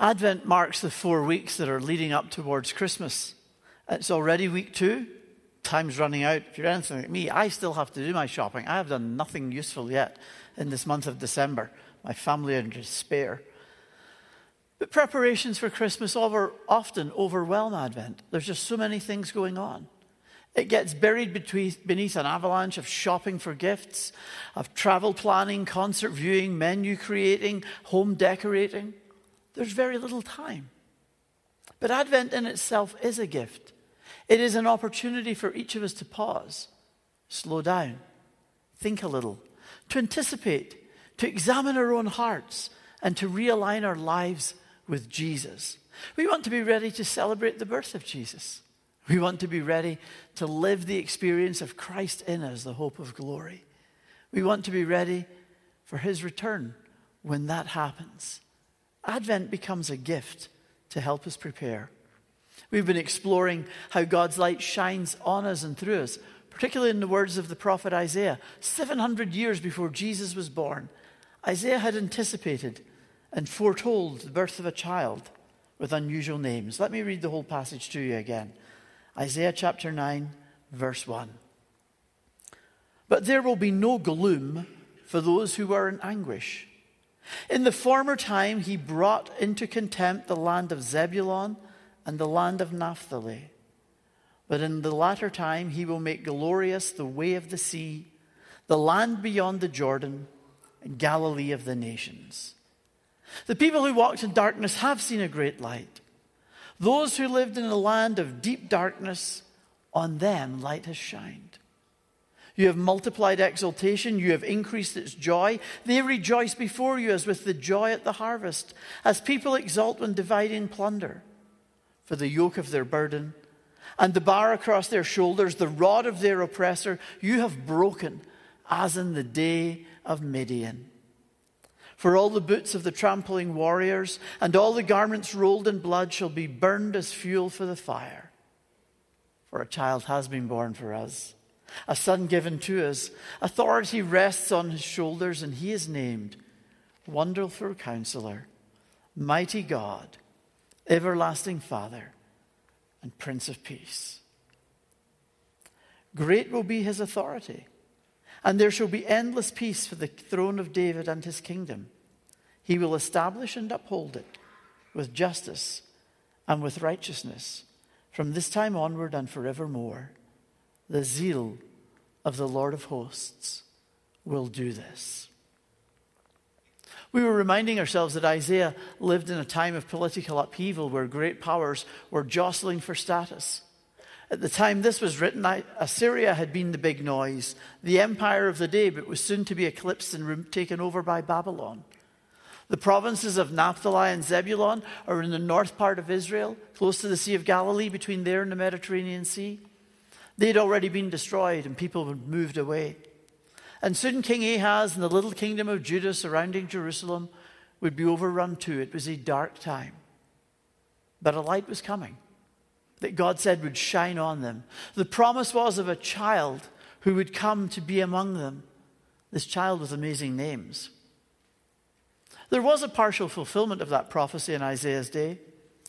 Advent marks the four weeks that are leading up towards Christmas. It's already week two. Time's running out. If you're anything like me, I still have to do my shopping. I have done nothing useful yet in this month of December. My family are in despair. But preparations for Christmas over, often overwhelm Advent. There's just so many things going on. It gets buried beneath an avalanche of shopping for gifts, of travel planning, concert viewing, menu creating, home decorating. There's very little time. But Advent in itself is a gift. It is an opportunity for each of us to pause, slow down, think a little, to anticipate, to examine our own hearts, and to realign our lives with Jesus. We want to be ready to celebrate the birth of Jesus. We want to be ready to live the experience of Christ in us, the hope of glory. We want to be ready for his return when that happens. Advent becomes a gift to help us prepare. We've been exploring how God's light shines on us and through us, particularly in the words of the prophet Isaiah. 700 years before Jesus was born, Isaiah had anticipated and foretold the birth of a child with unusual names. Let me read the whole passage to you again. Isaiah chapter 9, verse 1. But there will be no gloom for those who are in anguish. In the former time, he brought into contempt the land of Zebulun and the land of Naphtali. But in the latter time, he will make glorious the way of the sea, the land beyond the Jordan, and Galilee of the nations. The people who walked in darkness have seen a great light. Those who lived in a land of deep darkness, on them light has shined. You have multiplied exultation, you have increased its joy. They rejoice before you as with the joy at the harvest, as people exult when dividing plunder. For the yoke of their burden and the bar across their shoulders, the rod of their oppressor, you have broken, as in the day of Midian. For all the boots of the trampling warriors and all the garments rolled in blood shall be burned as fuel for the fire. For a child has been born for us, a son given to us. Authority rests on his shoulders, and he is named Wonderful Counselor, Mighty God, Everlasting Father, and Prince of Peace. Great will be his authority and there shall be endless peace for the throne of David and his kingdom. He will establish and uphold it with justice and with righteousness from this time onward and forevermore. The zeal of the Lord of hosts will do this. We were reminding ourselves that Isaiah lived in a time of political upheaval where great powers were jostling for status. At the time this was written, Assyria had been the big noise, the empire of the day, but was soon to be eclipsed and taken over by Babylon. The provinces of Naphtali and Zebulun are in the north part of Israel, close to the Sea of Galilee, between there and the Mediterranean Sea. They'd already been destroyed and people had moved away. And soon King Ahaz and the little kingdom of Judah surrounding Jerusalem would be overrun too. It was a dark time. But a light was coming that God said would shine on them. The promise was of a child who would come to be among them. This child with amazing names. There was a partial fulfillment of that prophecy in Isaiah's day.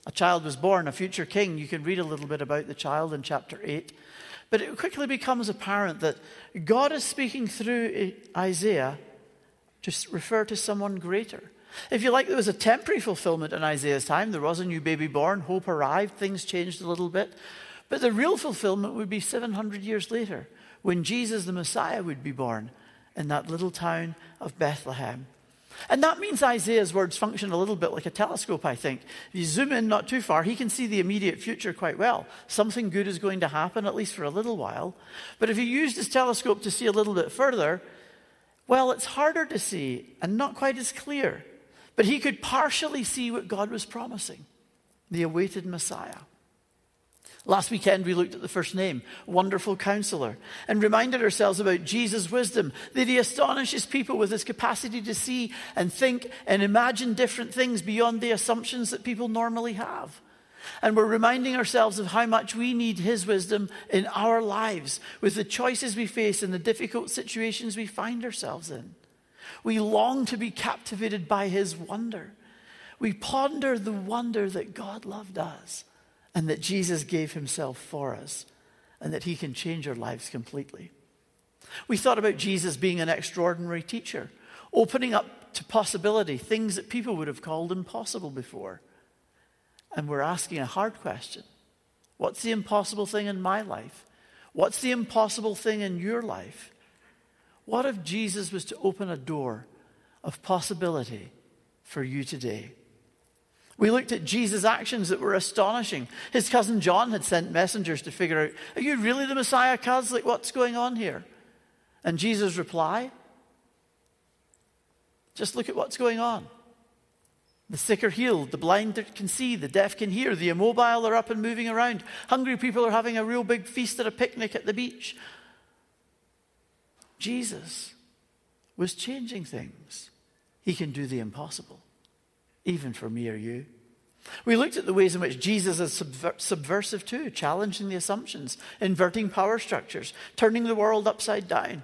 A child was born, a future king. You can read a little bit about the child in chapter 8. But it quickly becomes apparent that God is speaking through Isaiah to refer to someone greater. If you like, there was a temporary fulfillment in Isaiah's time. There was a new baby born, hope arrived, things changed a little bit. But the real fulfillment would be 700 years later when Jesus the Messiah would be born in that little town of Bethlehem. And that means Isaiah's words function a little bit like a telescope, I think. If you zoom in not too far, he can see the immediate future quite well. Something good is going to happen, at least for a little while. But if he used his telescope to see a little bit further, well, it's harder to see and not quite as clear. But he could partially see what God was promising the awaited Messiah. Last weekend, we looked at the first name, Wonderful Counselor, and reminded ourselves about Jesus' wisdom, that he astonishes people with his capacity to see and think and imagine different things beyond the assumptions that people normally have. And we're reminding ourselves of how much we need his wisdom in our lives with the choices we face and the difficult situations we find ourselves in. We long to be captivated by his wonder. we ponder the wonder that God loved us and that Jesus gave himself for us and that he can change our lives completely. We thought about Jesus being an extraordinary teacher, opening up to possibility things that people would have called impossible before. And we're asking a hard question What's the impossible thing in my life? What's the impossible thing in your life? What if Jesus was to open a door of possibility for you today? We looked at Jesus' actions that were astonishing. His cousin John had sent messengers to figure out, are you really the Messiah, cuz? Like, what's going on here? And Jesus' reply, just look at what's going on. The sick are healed, the blind can see, the deaf can hear, the immobile are up and moving around. Hungry people are having a real big feast at a picnic at the beach. Jesus was changing things. He can do the impossible even for me or you. We looked at the ways in which Jesus is subver- subversive too, challenging the assumptions, inverting power structures, turning the world upside down,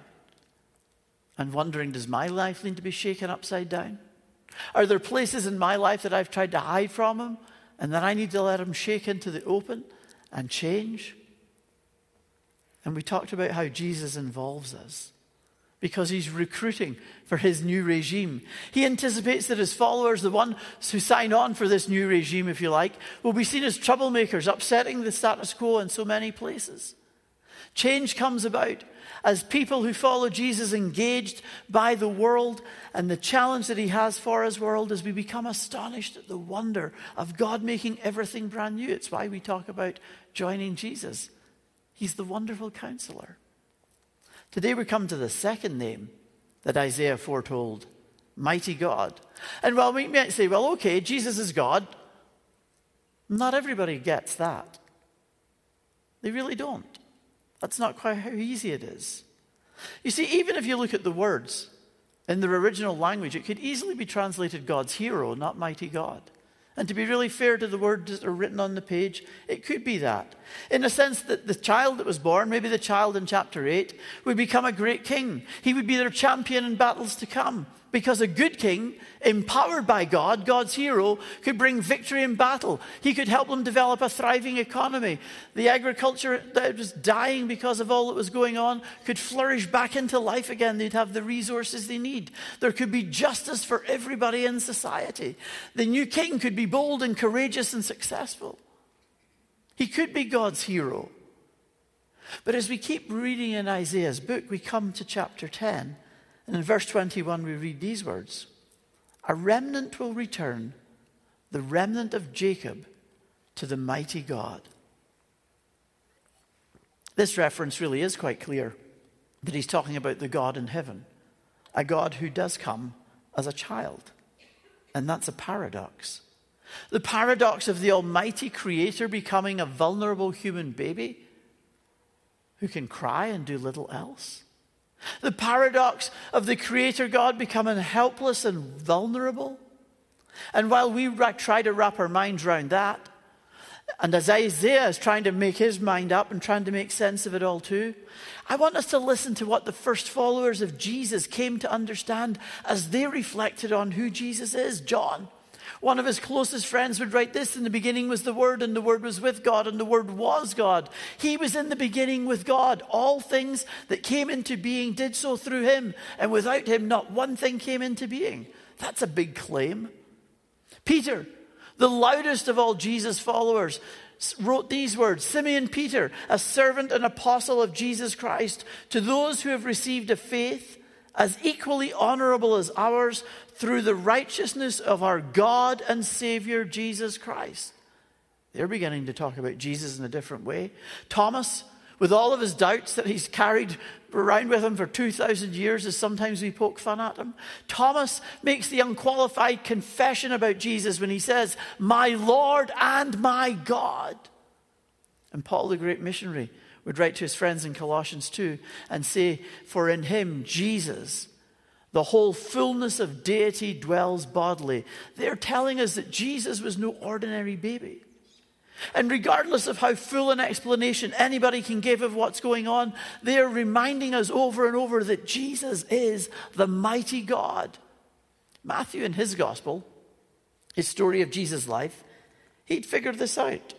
and wondering does my life need to be shaken upside down? Are there places in my life that I've tried to hide from Him and that I need to let Him shake into the open and change? And we talked about how Jesus involves us because he's recruiting for his new regime. He anticipates that his followers, the ones who sign on for this new regime, if you like, will be seen as troublemakers, upsetting the status quo in so many places. Change comes about as people who follow Jesus engaged by the world and the challenge that he has for his world as we become astonished at the wonder of God making everything brand new. It's why we talk about joining Jesus. He's the wonderful counselor. Today we come to the second name that Isaiah foretold Mighty God. And while we might say, well, okay, Jesus is God, not everybody gets that. They really don't. That's not quite how easy it is. You see, even if you look at the words in their original language, it could easily be translated God's hero, not mighty God. And to be really fair to the words that are written on the page, it could be that. In the sense that the child that was born, maybe the child in chapter 8, would become a great king. He would be their champion in battles to come. Because a good king, empowered by God, God's hero, could bring victory in battle. He could help them develop a thriving economy. The agriculture that was dying because of all that was going on could flourish back into life again. They'd have the resources they need. There could be justice for everybody in society. The new king could be bold and courageous and successful. He could be God's hero. But as we keep reading in Isaiah's book, we come to chapter 10 and in verse 21, we read these words A remnant will return, the remnant of Jacob, to the mighty God. This reference really is quite clear that he's talking about the God in heaven, a God who does come as a child. And that's a paradox. The paradox of the Almighty Creator becoming a vulnerable human baby who can cry and do little else. The paradox of the Creator God becoming helpless and vulnerable. And while we try to wrap our minds around that, and as Isaiah is trying to make his mind up and trying to make sense of it all too, I want us to listen to what the first followers of Jesus came to understand as they reflected on who Jesus is. John. One of his closest friends would write this In the beginning was the Word, and the Word was with God, and the Word was God. He was in the beginning with God. All things that came into being did so through him, and without him, not one thing came into being. That's a big claim. Peter, the loudest of all Jesus' followers, wrote these words Simeon Peter, a servant and apostle of Jesus Christ, to those who have received a faith as equally honorable as ours through the righteousness of our God and Savior Jesus Christ. They're beginning to talk about Jesus in a different way. Thomas, with all of his doubts that he's carried around with him for 2,000 years, as sometimes we poke fun at him, Thomas makes the unqualified confession about Jesus when he says, My Lord and my God. And Paul, the great missionary, would write to his friends in Colossians 2 and say, For in him, Jesus, the whole fullness of deity dwells bodily. They're telling us that Jesus was no ordinary baby. And regardless of how full an explanation anybody can give of what's going on, they're reminding us over and over that Jesus is the mighty God. Matthew, in his gospel, his story of Jesus' life, he'd figured this out.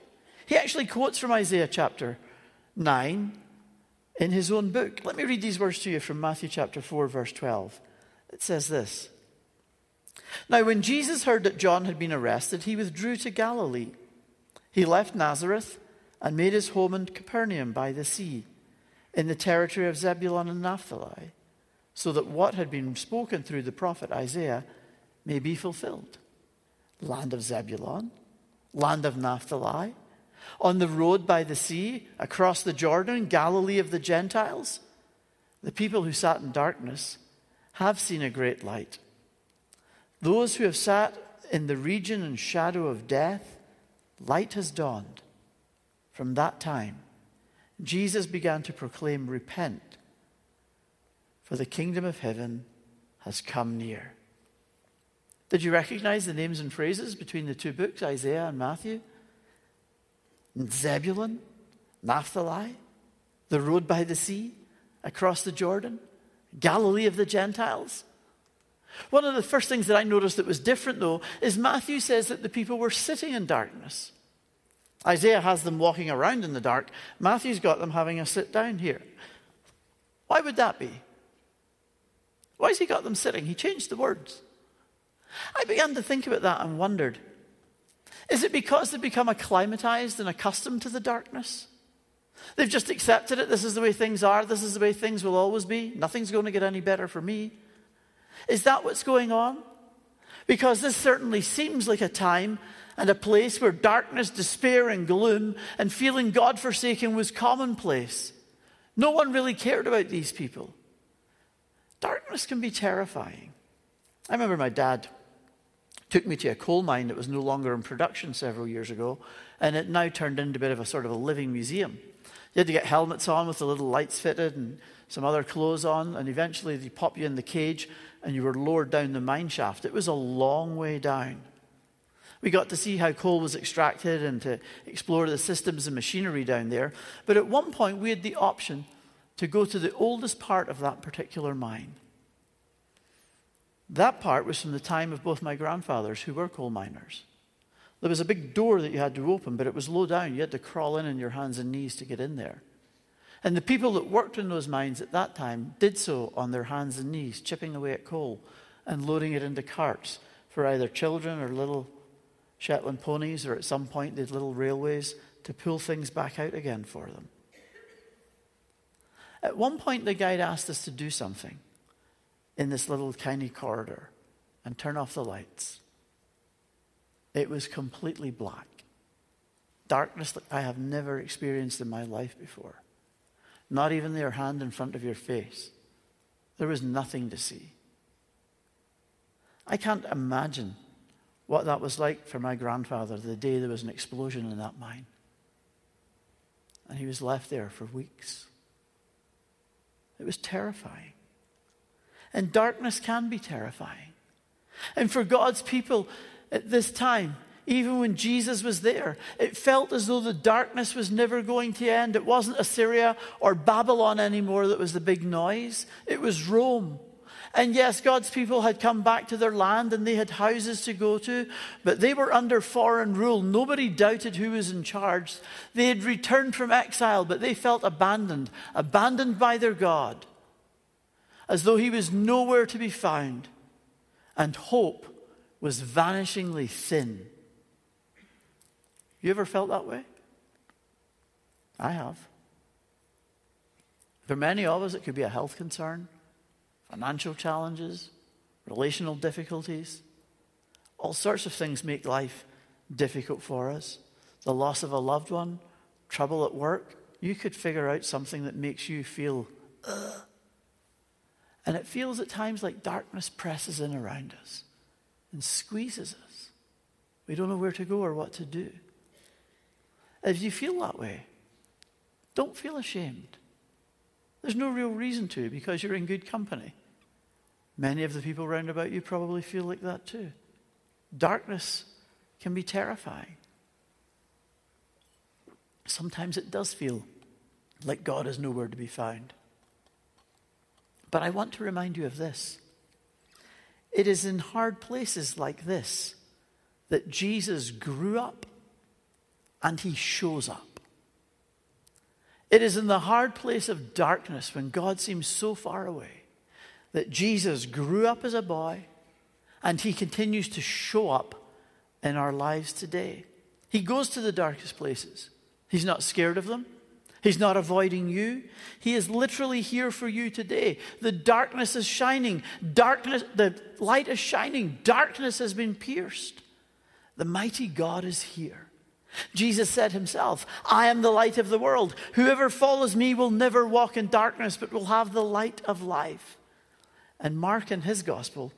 He actually quotes from Isaiah chapter 9 in his own book. Let me read these words to you from Matthew chapter 4, verse 12. It says this Now, when Jesus heard that John had been arrested, he withdrew to Galilee. He left Nazareth and made his home in Capernaum by the sea, in the territory of Zebulun and Naphtali, so that what had been spoken through the prophet Isaiah may be fulfilled. Land of Zebulun, land of Naphtali, on the road by the sea, across the Jordan, Galilee of the Gentiles, the people who sat in darkness have seen a great light. Those who have sat in the region and shadow of death, light has dawned. From that time, Jesus began to proclaim, Repent, for the kingdom of heaven has come near. Did you recognize the names and phrases between the two books, Isaiah and Matthew? Zebulun, Naphtali, the road by the sea, across the Jordan, Galilee of the Gentiles. One of the first things that I noticed that was different, though, is Matthew says that the people were sitting in darkness. Isaiah has them walking around in the dark. Matthew's got them having a sit down here. Why would that be? Why has he got them sitting? He changed the words. I began to think about that and wondered is it because they've become acclimatized and accustomed to the darkness? They've just accepted it. This is the way things are. This is the way things will always be. Nothing's going to get any better for me. Is that what's going on? Because this certainly seems like a time and a place where darkness, despair, and gloom and feeling God forsaken was commonplace. No one really cared about these people. Darkness can be terrifying. I remember my dad took me to a coal mine that was no longer in production several years ago, and it now turned into a bit of a sort of a living museum. You had to get helmets on with the little lights fitted and some other clothes on, and eventually they pop you in the cage and you were lowered down the mine shaft. It was a long way down. We got to see how coal was extracted and to explore the systems and machinery down there. But at one point, we had the option to go to the oldest part of that particular mine. That part was from the time of both my grandfathers, who were coal miners. There was a big door that you had to open, but it was low down. You had to crawl in on your hands and knees to get in there. And the people that worked in those mines at that time did so on their hands and knees, chipping away at coal and loading it into carts for either children or little Shetland ponies, or at some point, they'd little railways to pull things back out again for them. At one point, the guide asked us to do something in this little tiny corridor and turn off the lights. It was completely black. Darkness that I have never experienced in my life before. Not even your hand in front of your face. There was nothing to see. I can't imagine what that was like for my grandfather the day there was an explosion in that mine. And he was left there for weeks. It was terrifying. And darkness can be terrifying. And for God's people at this time, even when Jesus was there, it felt as though the darkness was never going to end. It wasn't Assyria or Babylon anymore that was the big noise, it was Rome. And yes, God's people had come back to their land and they had houses to go to, but they were under foreign rule. Nobody doubted who was in charge. They had returned from exile, but they felt abandoned, abandoned by their God, as though he was nowhere to be found, and hope was vanishingly thin. You ever felt that way? I have. For many of us, it could be a health concern financial challenges, relational difficulties. All sorts of things make life difficult for us. The loss of a loved one, trouble at work. You could figure out something that makes you feel, Ugh. and it feels at times like darkness presses in around us and squeezes us. We don't know where to go or what to do. If you feel that way, don't feel ashamed. There's no real reason to because you're in good company. Many of the people around about you probably feel like that too. Darkness can be terrifying. Sometimes it does feel like God is nowhere to be found. But I want to remind you of this. It is in hard places like this that Jesus grew up and he shows up. It is in the hard place of darkness when God seems so far away that Jesus grew up as a boy and he continues to show up in our lives today. He goes to the darkest places. He's not scared of them. He's not avoiding you. He is literally here for you today. The darkness is shining. Darkness, the light is shining. Darkness has been pierced. The mighty God is here. Jesus said himself, I am the light of the world. Whoever follows me will never walk in darkness, but will have the light of life. And Mark in his gospel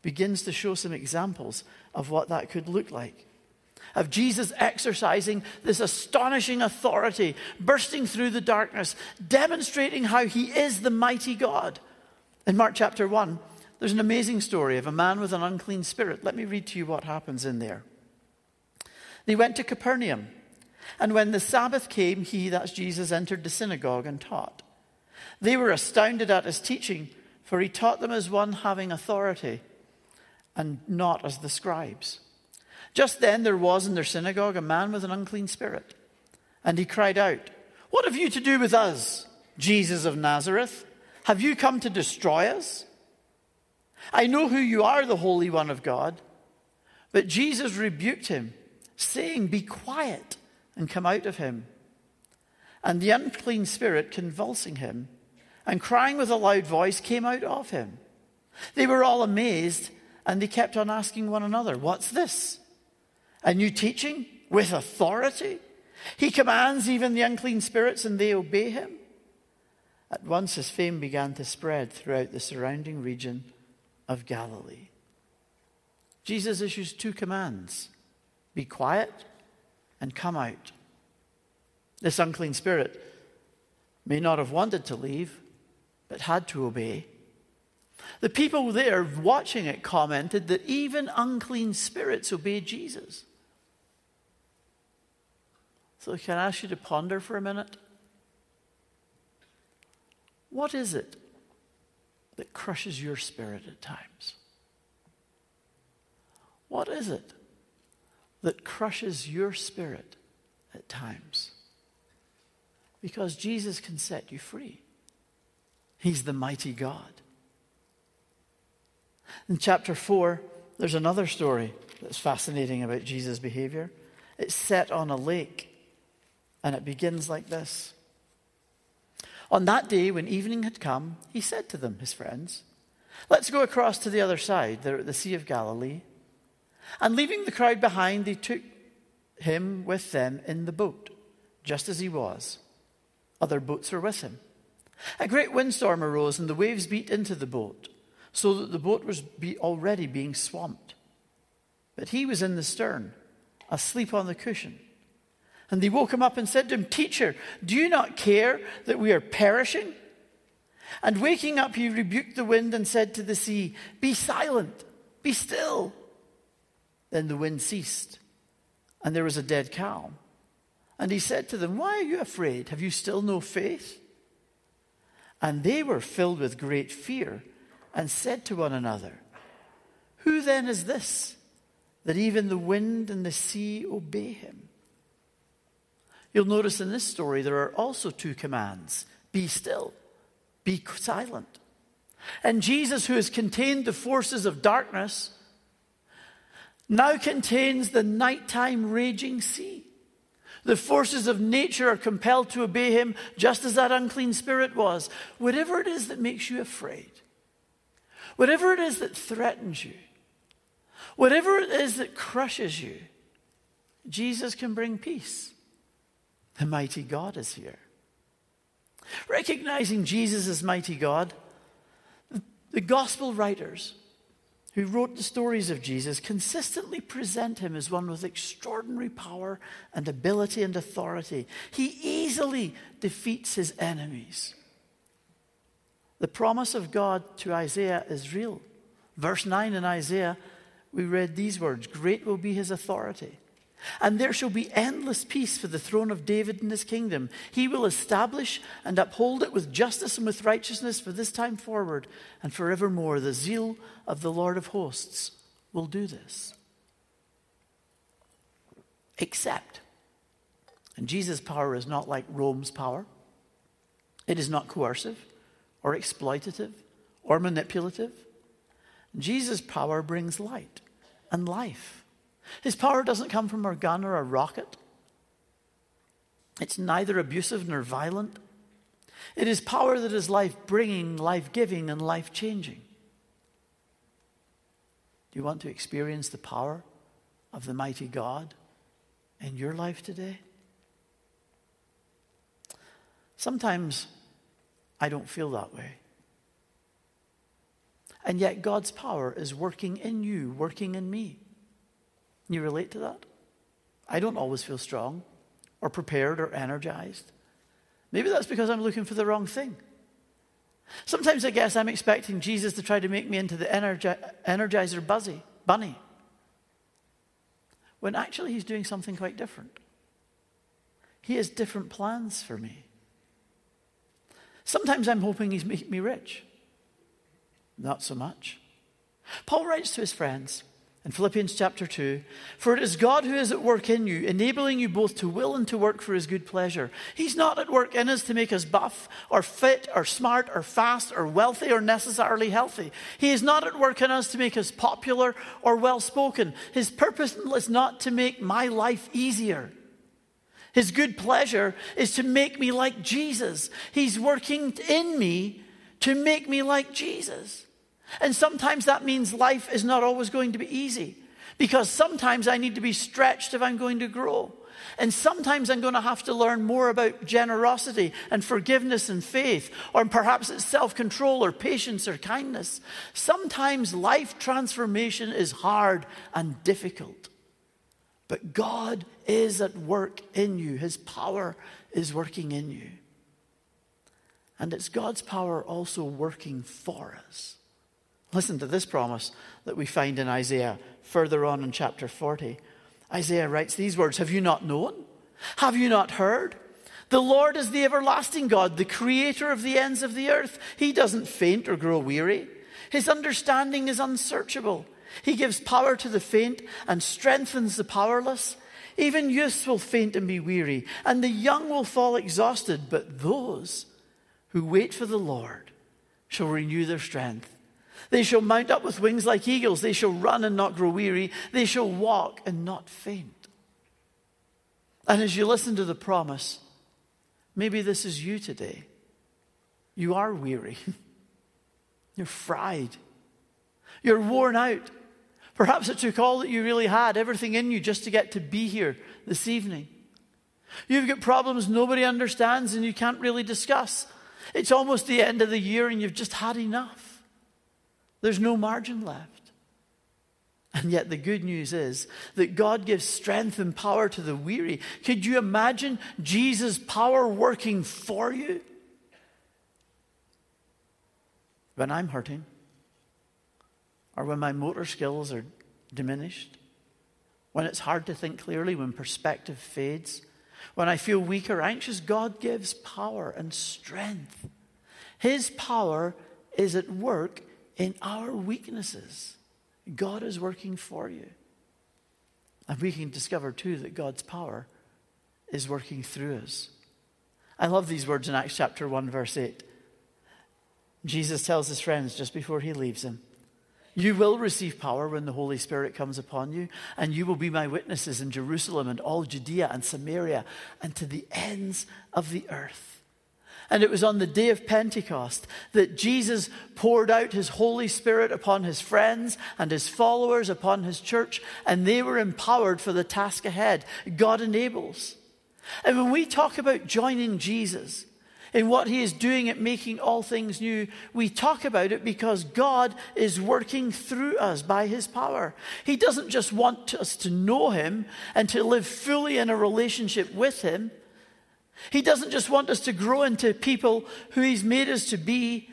begins to show some examples of what that could look like. Of Jesus exercising this astonishing authority, bursting through the darkness, demonstrating how he is the mighty God. In Mark chapter 1, there's an amazing story of a man with an unclean spirit. Let me read to you what happens in there. They went to Capernaum. And when the Sabbath came, he, that's Jesus, entered the synagogue and taught. They were astounded at his teaching, for he taught them as one having authority and not as the scribes. Just then there was in their synagogue a man with an unclean spirit. And he cried out, What have you to do with us, Jesus of Nazareth? Have you come to destroy us? I know who you are, the Holy One of God. But Jesus rebuked him saying, Be quiet and come out of him. And the unclean spirit, convulsing him and crying with a loud voice, came out of him. They were all amazed and they kept on asking one another, What's this? A new teaching with authority? He commands even the unclean spirits and they obey him. At once his fame began to spread throughout the surrounding region of Galilee. Jesus issues two commands be quiet and come out. This unclean spirit may not have wanted to leave, but had to obey. The people there watching it commented that even unclean spirits obey Jesus. So, can I ask you to ponder for a minute? What is it that crushes your spirit at times? What is it that crushes your spirit at times. Because Jesus can set you free. He's the mighty God. In chapter 4, there's another story that's fascinating about Jesus' behavior. It's set on a lake, and it begins like this. On that day, when evening had come, he said to them, his friends, Let's go across to the other side, there at the Sea of Galilee. And leaving the crowd behind, they took him with them in the boat, just as he was. Other boats were with him. A great windstorm arose, and the waves beat into the boat, so that the boat was be already being swamped. But he was in the stern, asleep on the cushion. And they woke him up and said to him, Teacher, do you not care that we are perishing? And waking up, he rebuked the wind and said to the sea, Be silent, be still. Then the wind ceased, and there was a dead calm. And he said to them, Why are you afraid? Have you still no faith? And they were filled with great fear and said to one another, Who then is this that even the wind and the sea obey him? You'll notice in this story there are also two commands be still, be silent. And Jesus, who has contained the forces of darkness, now contains the nighttime raging sea. The forces of nature are compelled to obey him just as that unclean spirit was. Whatever it is that makes you afraid, whatever it is that threatens you, whatever it is that crushes you, Jesus can bring peace. The mighty God is here. Recognizing Jesus as mighty God, the gospel writers who wrote the stories of Jesus consistently present him as one with extraordinary power and ability and authority. He easily defeats his enemies. The promise of God to Isaiah is real. Verse 9 in Isaiah, we read these words Great will be his authority. And there shall be endless peace for the throne of David and his kingdom. He will establish and uphold it with justice and with righteousness for this time forward and forevermore. The zeal of the Lord of hosts will do this. Except, and Jesus' power is not like Rome's power, it is not coercive or exploitative or manipulative. Jesus' power brings light and life. His power doesn't come from a gun or a rocket. It's neither abusive nor violent. It is power that is life bringing, life giving, and life changing. Do you want to experience the power of the mighty God in your life today? Sometimes I don't feel that way. And yet God's power is working in you, working in me. You relate to that? I don't always feel strong or prepared or energized. Maybe that's because I'm looking for the wrong thing. Sometimes I guess I'm expecting Jesus to try to make me into the energi- energizer buzzy, bunny, when actually he's doing something quite different. He has different plans for me. Sometimes I'm hoping he's making me rich. Not so much. Paul writes to his friends in Philippians chapter 2 For it is God who is at work in you, enabling you both to will and to work for his good pleasure. He's not at work in us to make us buff or fit or smart or fast or wealthy or necessarily healthy. He is not at work in us to make us popular or well spoken. His purpose is not to make my life easier. His good pleasure is to make me like Jesus. He's working in me to make me like Jesus. And sometimes that means life is not always going to be easy because sometimes I need to be stretched if I'm going to grow. And sometimes I'm going to have to learn more about generosity and forgiveness and faith, or perhaps it's self control or patience or kindness. Sometimes life transformation is hard and difficult. But God is at work in you, His power is working in you. And it's God's power also working for us. Listen to this promise that we find in Isaiah further on in chapter 40. Isaiah writes these words Have you not known? Have you not heard? The Lord is the everlasting God, the creator of the ends of the earth. He doesn't faint or grow weary. His understanding is unsearchable. He gives power to the faint and strengthens the powerless. Even youths will faint and be weary, and the young will fall exhausted, but those who wait for the Lord shall renew their strength. They shall mount up with wings like eagles. They shall run and not grow weary. They shall walk and not faint. And as you listen to the promise, maybe this is you today. You are weary. You're fried. You're worn out. Perhaps it took all that you really had, everything in you, just to get to be here this evening. You've got problems nobody understands and you can't really discuss. It's almost the end of the year and you've just had enough. There's no margin left. And yet, the good news is that God gives strength and power to the weary. Could you imagine Jesus' power working for you? When I'm hurting, or when my motor skills are diminished, when it's hard to think clearly, when perspective fades, when I feel weak or anxious, God gives power and strength. His power is at work in our weaknesses. God is working for you. And we can discover too that God's power is working through us. I love these words in Acts chapter 1, verse 8. Jesus tells his friends just before he leaves them you will receive power when the Holy Spirit comes upon you, and you will be my witnesses in Jerusalem and all Judea and Samaria and to the ends of the earth. And it was on the day of Pentecost that Jesus poured out his Holy Spirit upon his friends and his followers, upon his church, and they were empowered for the task ahead. God enables. And when we talk about joining Jesus, in what He is doing at making all things new, we talk about it because God is working through us by His power. He doesn't just want us to know Him and to live fully in a relationship with Him. He doesn't just want us to grow into people who He's made us to be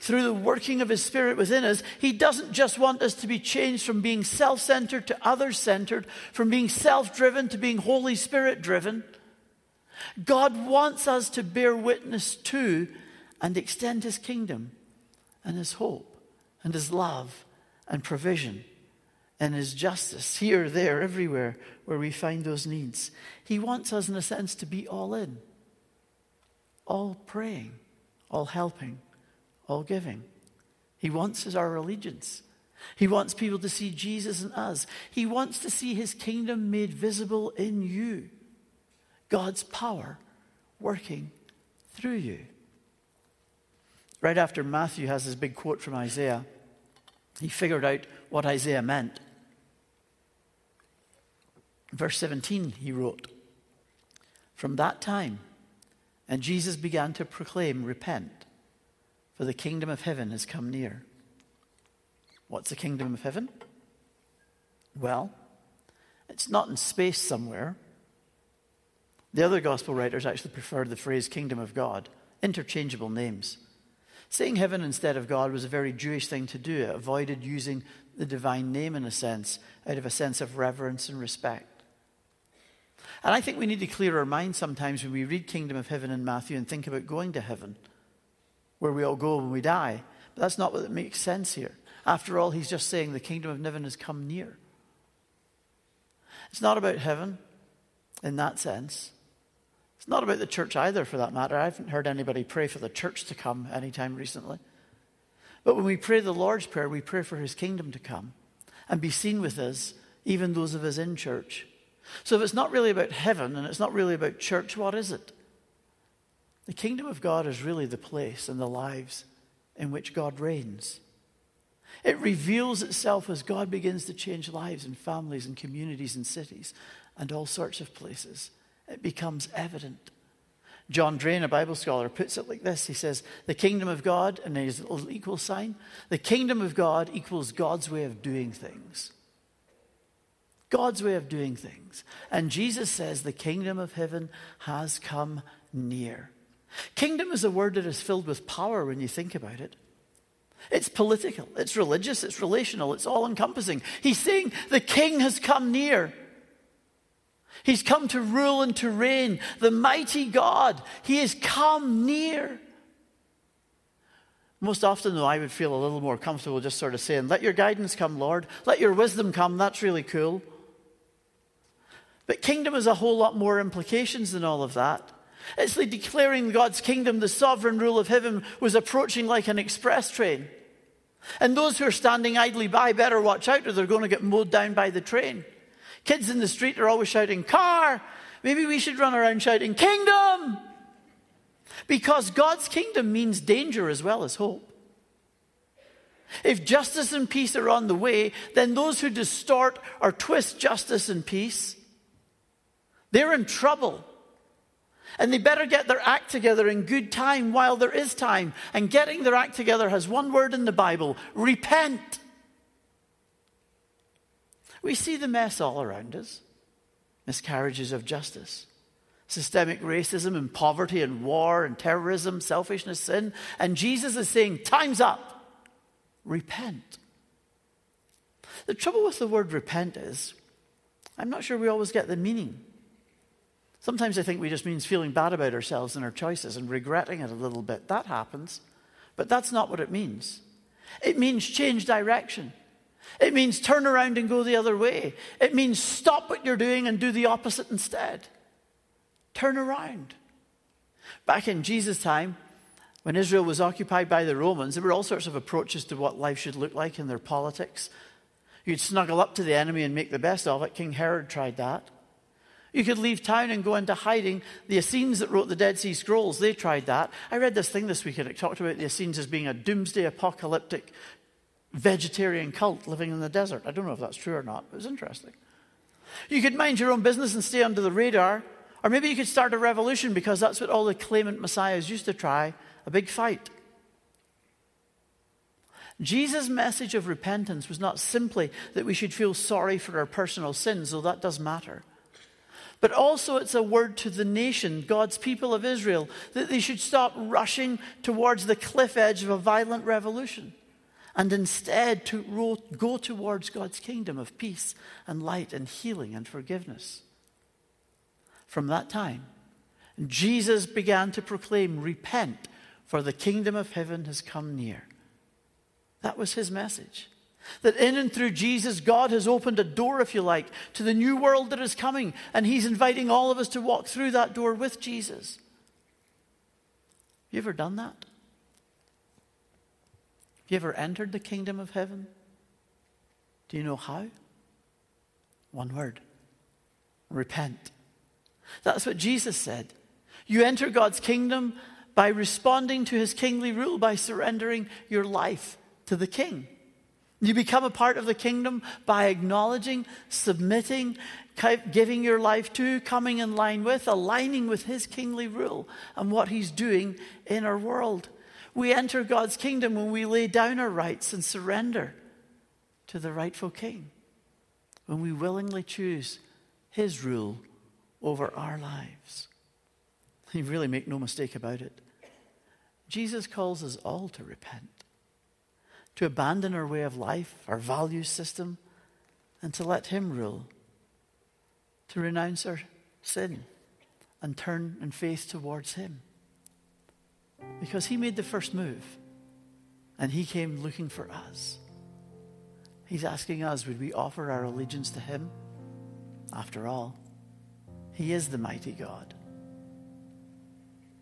through the working of His Spirit within us. He doesn't just want us to be changed from being self centered to other centered, from being self driven to being Holy Spirit driven. God wants us to bear witness to and extend his kingdom and his hope and his love and provision and his justice here, there, everywhere where we find those needs. He wants us, in a sense, to be all in, all praying, all helping, all giving. He wants us our allegiance. He wants people to see Jesus in us. He wants to see his kingdom made visible in you. God's power working through you. Right after Matthew has this big quote from Isaiah, he figured out what Isaiah meant. Verse 17, he wrote, From that time, and Jesus began to proclaim, Repent, for the kingdom of heaven has come near. What's the kingdom of heaven? Well, it's not in space somewhere. The other gospel writers actually prefer the phrase kingdom of God, interchangeable names. Saying heaven instead of God was a very Jewish thing to do. It avoided using the divine name in a sense, out of a sense of reverence and respect. And I think we need to clear our minds sometimes when we read Kingdom of Heaven in Matthew and think about going to heaven, where we all go when we die. But that's not what makes sense here. After all, he's just saying the kingdom of heaven has come near. It's not about heaven in that sense. It's not about the church either, for that matter. I haven't heard anybody pray for the church to come anytime recently. But when we pray the Lord's Prayer, we pray for his kingdom to come and be seen with us, even those of us in church. So if it's not really about heaven and it's not really about church, what is it? The kingdom of God is really the place and the lives in which God reigns. It reveals itself as God begins to change lives and families and communities and cities and all sorts of places. It becomes evident. John Drane, a Bible scholar, puts it like this He says, The kingdom of God, and there's a little equal sign, the kingdom of God equals God's way of doing things. God's way of doing things. And Jesus says the kingdom of heaven has come near. Kingdom is a word that is filled with power when you think about it. It's political, it's religious, it's relational, it's all encompassing. He's saying the king has come near. He's come to rule and to reign. The mighty God, he has come near. Most often, though, I would feel a little more comfortable just sort of saying, Let your guidance come, Lord. Let your wisdom come. That's really cool. But kingdom has a whole lot more implications than all of that. It's like declaring God's kingdom, the sovereign rule of heaven, was approaching like an express train. And those who are standing idly by better watch out or they're going to get mowed down by the train. Kids in the street are always shouting, Car! Maybe we should run around shouting, Kingdom! Because God's kingdom means danger as well as hope. If justice and peace are on the way, then those who distort or twist justice and peace they're in trouble. And they better get their act together in good time while there is time. And getting their act together has one word in the Bible repent. We see the mess all around us miscarriages of justice, systemic racism and poverty and war and terrorism, selfishness, sin. And Jesus is saying, Time's up. Repent. The trouble with the word repent is, I'm not sure we always get the meaning. Sometimes I think we just means feeling bad about ourselves and our choices and regretting it a little bit. That happens. But that's not what it means. It means change direction. It means turn around and go the other way. It means stop what you're doing and do the opposite instead. Turn around. Back in Jesus' time, when Israel was occupied by the Romans, there were all sorts of approaches to what life should look like in their politics. You'd snuggle up to the enemy and make the best of it. King Herod tried that. You could leave town and go into hiding. The Essenes that wrote the Dead Sea Scrolls, they tried that. I read this thing this week and it talked about the Essenes as being a doomsday apocalyptic vegetarian cult living in the desert. I don't know if that's true or not. It was interesting. You could mind your own business and stay under the radar. Or maybe you could start a revolution because that's what all the claimant messiahs used to try a big fight. Jesus' message of repentance was not simply that we should feel sorry for our personal sins, though that does matter. But also, it's a word to the nation, God's people of Israel, that they should stop rushing towards the cliff edge of a violent revolution and instead to go towards God's kingdom of peace and light and healing and forgiveness. From that time, Jesus began to proclaim, Repent, for the kingdom of heaven has come near. That was his message. That in and through Jesus, God has opened a door, if you like, to the new world that is coming, and He's inviting all of us to walk through that door with Jesus. Have you ever done that? Have you ever entered the kingdom of heaven? Do you know how? One word repent. That's what Jesus said. You enter God's kingdom by responding to his kingly rule, by surrendering your life to the king. You become a part of the kingdom by acknowledging, submitting, giving your life to, coming in line with, aligning with his kingly rule and what he's doing in our world. We enter God's kingdom when we lay down our rights and surrender to the rightful king, when we willingly choose his rule over our lives. You really make no mistake about it. Jesus calls us all to repent, to abandon our way of life, our value system, and to let Him rule, to renounce our sin and turn in faith towards Him. Because He made the first move and He came looking for us. He's asking us would we offer our allegiance to Him? After all, He is the mighty God.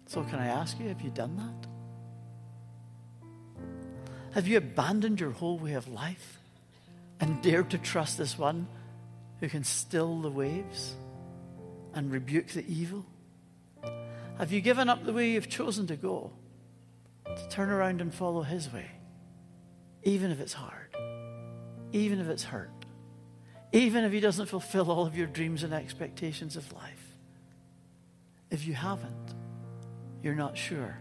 So, can I ask you, have you done that? Have you abandoned your whole way of life and dared to trust this one who can still the waves and rebuke the evil? Have you given up the way you've chosen to go to turn around and follow his way, even if it's hard, even if it's hurt, even if he doesn't fulfill all of your dreams and expectations of life? If you haven't, you're not sure.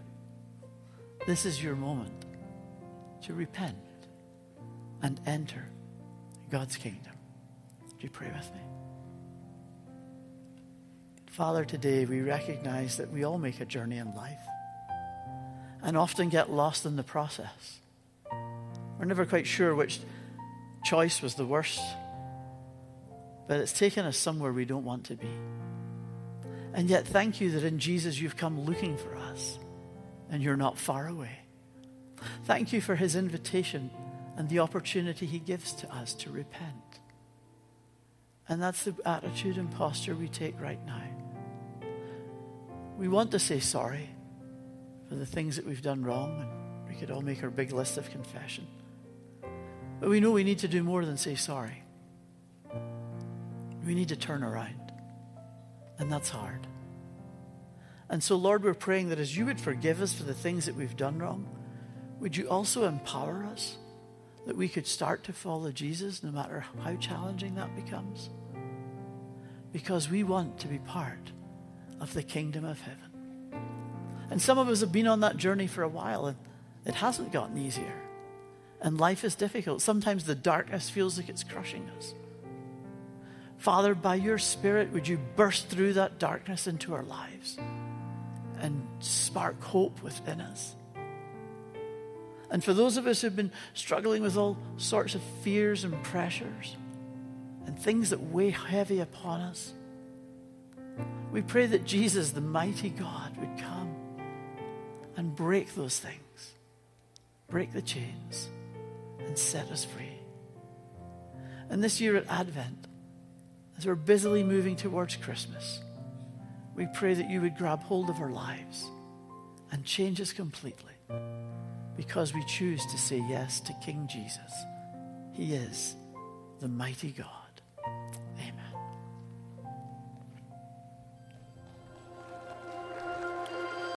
This is your moment to repent and enter God's kingdom. Would you pray with me? Father, today we recognize that we all make a journey in life and often get lost in the process. We're never quite sure which choice was the worst, but it's taken us somewhere we don't want to be. And yet, thank you that in Jesus you've come looking for us and you're not far away. Thank you for his invitation and the opportunity he gives to us to repent. And that's the attitude and posture we take right now. We want to say sorry for the things that we've done wrong, and we could all make our big list of confession. But we know we need to do more than say sorry. We need to turn around, and that's hard. And so, Lord, we're praying that as you would forgive us for the things that we've done wrong, would you also empower us that we could start to follow Jesus no matter how challenging that becomes? Because we want to be part of the kingdom of heaven. And some of us have been on that journey for a while and it hasn't gotten easier. And life is difficult. Sometimes the darkness feels like it's crushing us. Father, by your Spirit, would you burst through that darkness into our lives and spark hope within us? And for those of us who've been struggling with all sorts of fears and pressures and things that weigh heavy upon us, we pray that Jesus, the mighty God, would come and break those things, break the chains, and set us free. And this year at Advent, as we're busily moving towards Christmas, we pray that you would grab hold of our lives and change us completely because we choose to say yes to King Jesus. He is the mighty God.